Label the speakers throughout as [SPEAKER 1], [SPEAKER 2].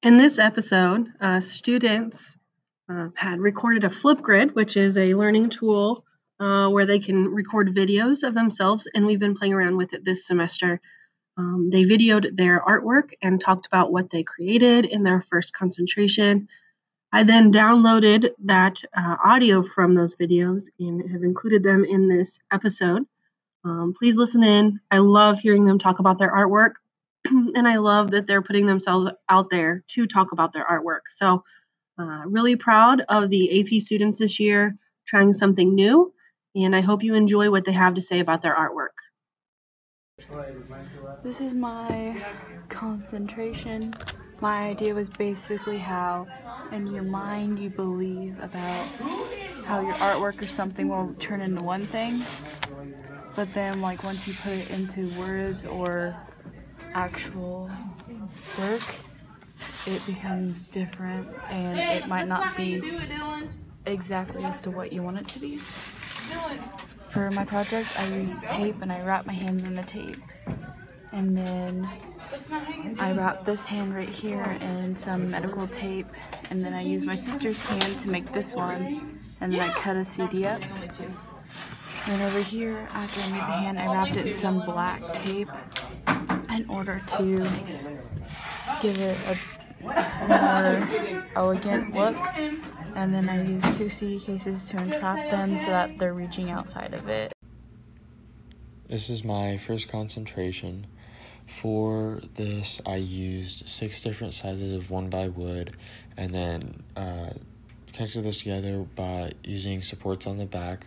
[SPEAKER 1] In this episode, uh, students uh, had recorded a Flipgrid, which is a learning tool uh, where they can record videos of themselves, and we've been playing around with it this semester. Um, they videoed their artwork and talked about what they created in their first concentration. I then downloaded that uh, audio from those videos and have included them in this episode. Um, please listen in. I love hearing them talk about their artwork. and I love that they're putting themselves out there to talk about their artwork. So, uh, really proud of the AP students this year trying something new, and I hope you enjoy what they have to say about their artwork.
[SPEAKER 2] This is my concentration. My idea was basically how, in your mind, you believe about how your artwork or something will turn into one thing, but then, like, once you put it into words or actual work, it becomes different and it might not be exactly as to what you want it to be. For my project, I used tape and I wrapped my hands in the tape. And then I wrapped this hand right here in some medical tape. And then I used my sister's hand to make this one. And then I cut a CD up. And over here, after I made the hand, I wrapped it in some black tape in order to give it a more elegant look. And then I use two CD cases to entrap them so that they're reaching outside of it.
[SPEAKER 3] This is my first concentration. For this, I used six different sizes of one by wood and then uh, connected those together by using supports on the back.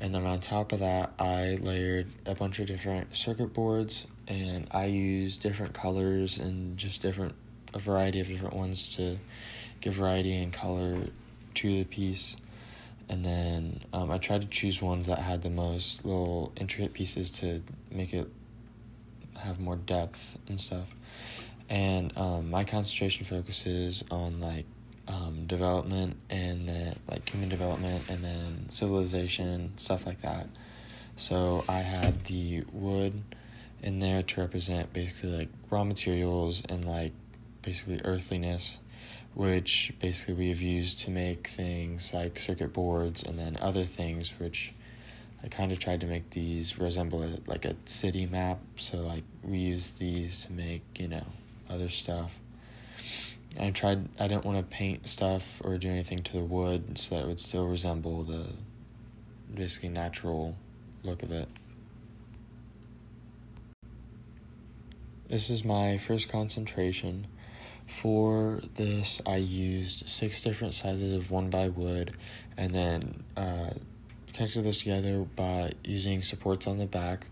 [SPEAKER 3] And then on top of that, I layered a bunch of different circuit boards and I use different colors and just different a variety of different ones to give variety and color to the piece. And then um, I tried to choose ones that had the most little intricate pieces to make it have more depth and stuff. And um, my concentration focuses on like um, development and then like human development and then civilization stuff like that. So I had the wood in there to represent basically like raw materials and like basically earthliness, which basically we have used to make things like circuit boards and then other things which I kind of tried to make these resemble a, like a city map. So like we use these to make you know other stuff. I tried. I didn't want to paint stuff or do anything to the wood so that it would still resemble the basically natural look of it. This is my first concentration. For this, I used six different sizes of one by wood and then uh, connected those together by using supports on the back.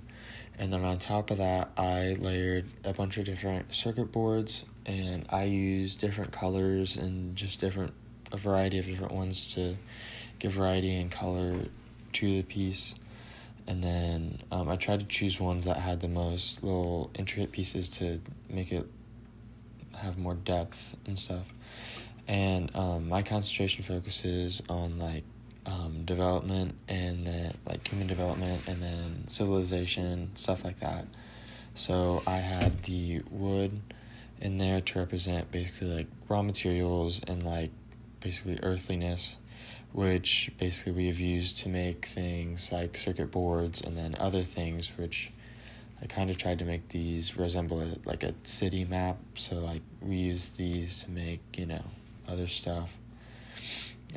[SPEAKER 3] And then on top of that, I layered a bunch of different circuit boards and I used different colors and just different, a variety of different ones to give variety and color to the piece and then um, I tried to choose ones that had the most little intricate pieces to make it have more depth and stuff. And um, my concentration focuses on like um, development and then like human development and then civilization stuff like that. So I had the wood in there to represent basically like raw materials and like basically earthliness which basically we have used to make things like circuit boards and then other things which I kind of tried to make these resemble a, like a city map. So like we use these to make you know other stuff.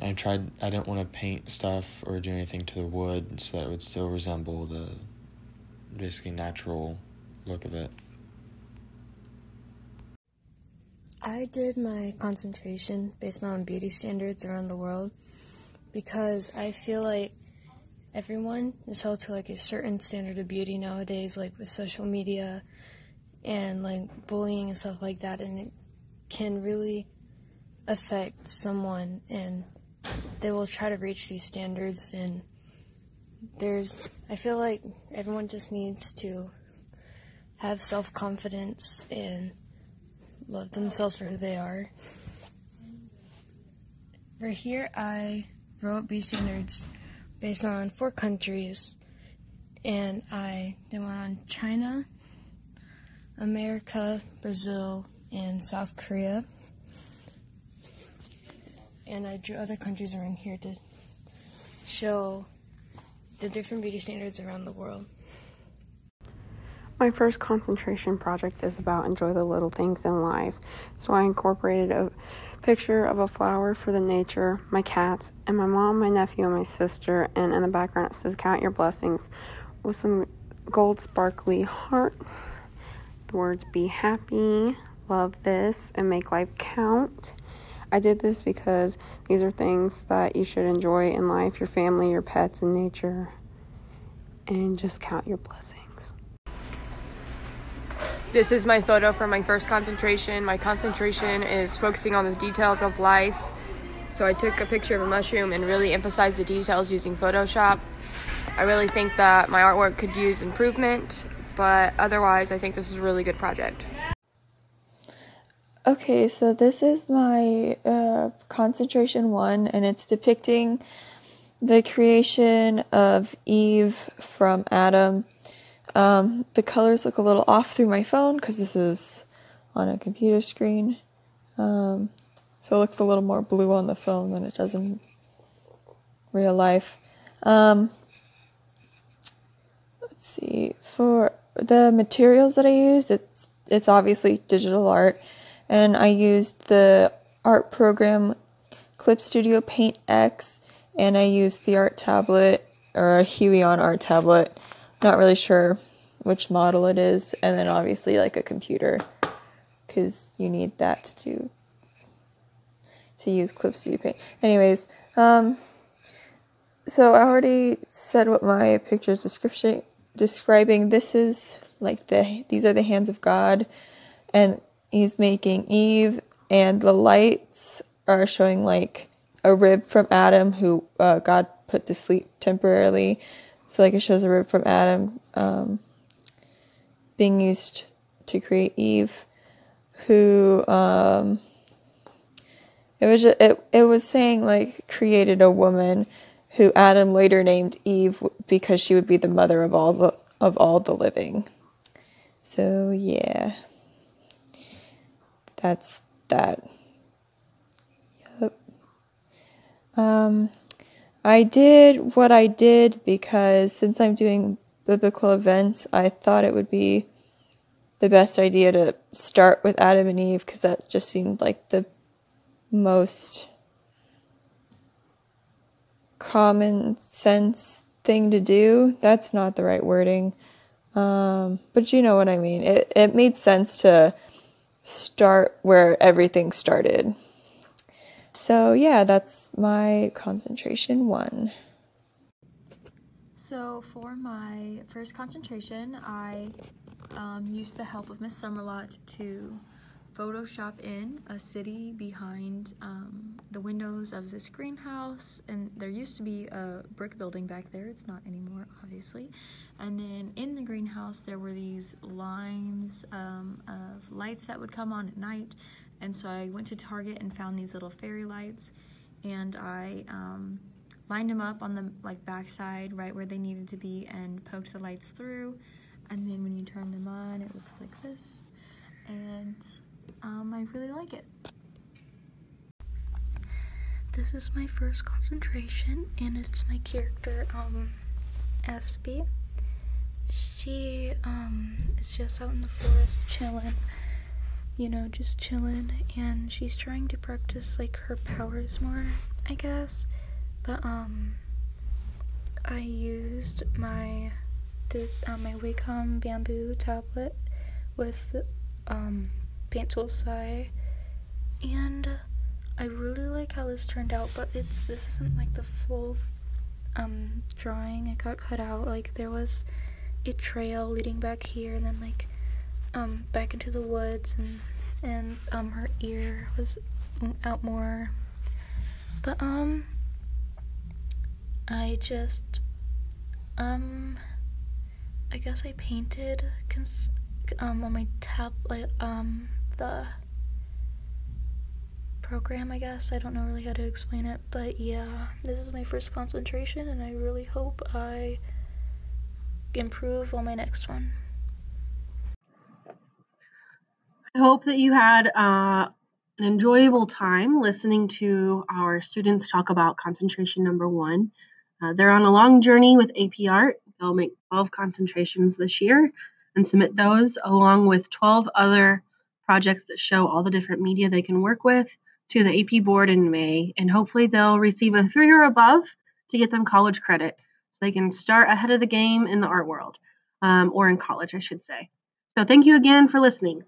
[SPEAKER 3] I tried. I didn't want to paint stuff or do anything to the wood so that it would still resemble the basically natural look of it.
[SPEAKER 4] I did my concentration based on beauty standards around the world because I feel like everyone is held to like a certain standard of beauty nowadays, like with social media and like bullying and stuff like that, and it can really affect someone, and they will try to reach these standards. And there's, I feel like everyone just needs to have self confidence and love themselves for who they are. For here, I wrote standards based on four countries, and I then went on China, America, Brazil, and South Korea. And I drew other countries around here to show the different beauty standards around the world.
[SPEAKER 5] My first concentration project is about enjoy the little things in life. So I incorporated a picture of a flower for the nature, my cats, and my mom, my nephew, and my sister. And in the background it says count your blessings with some gold sparkly hearts. The words be happy, love this, and make life count. I did this because these are things that you should enjoy in life your family, your pets, and nature. And just count your blessings.
[SPEAKER 6] This is my photo for my first concentration. My concentration is focusing on the details of life. So I took a picture of a mushroom and really emphasized the details using Photoshop. I really think that my artwork could use improvement, but otherwise, I think this is a really good project.
[SPEAKER 7] Okay, so this is my uh, concentration one, and it's depicting the creation of Eve from Adam um, the colors look a little off through my phone because this is on a computer screen. Um, so it looks a little more blue on the phone than it does in real life. Um, let's see. For the materials that I used, it's it's obviously digital art, and I used the art program Clip Studio Paint X, and I used the art tablet or a Huion art tablet not really sure which model it is, and then obviously like a computer because you need that to do to use Clip Studio Paint. Anyways, um, so I already said what my picture is description describing. This is like the these are the hands of God, and he's making Eve, and the lights are showing like a rib from Adam, who uh, God put to sleep temporarily. So like it shows a rib from Adam um, being used to create Eve, who um, it was just, it it was saying like created a woman who Adam later named Eve because she would be the mother of all the of all the living. So yeah, that's that. Yep. Um, I did what I did because since I'm doing biblical events, I thought it would be the best idea to start with Adam and Eve because that just seemed like the most common sense thing to do. That's not the right wording. Um, but you know what I mean. It it made sense to start where everything started. So, yeah, that's my concentration one.
[SPEAKER 8] So, for my first concentration, I um, used the help of Miss Summerlot to Photoshop in a city behind um, the windows of this greenhouse. And there used to be a brick building back there, it's not anymore, obviously. And then in the greenhouse, there were these lines um, of lights that would come on at night and so I went to Target and found these little fairy lights and I um, lined them up on the like backside right where they needed to be and poked the lights through. And then when you turn them on, it looks like this. And um, I really like it.
[SPEAKER 9] This is my first concentration and it's my character, um, SB. She, um, is just out in the forest chilling you know, just chilling, and she's trying to practice like her powers more, I guess. But um, I used my did uh, my Wacom bamboo tablet with um paint tool Sai, and I really like how this turned out. But it's this isn't like the full um drawing. It got cut out. Like there was a trail leading back here, and then like um back into the woods and and um her ear was out more. But um I just um I guess I painted cons- um on my tablet um the program I guess. I don't know really how to explain it but yeah this is my first concentration and I really hope I improve on my next one
[SPEAKER 1] I hope that you had uh, an enjoyable time listening to our students talk about concentration number one. Uh, they're on a long journey with AP Art. They'll make 12 concentrations this year and submit those along with 12 other projects that show all the different media they can work with to the AP board in May. And hopefully they'll receive a three or above to get them college credit so they can start ahead of the game in the art world um, or in college, I should say. So thank you again for listening.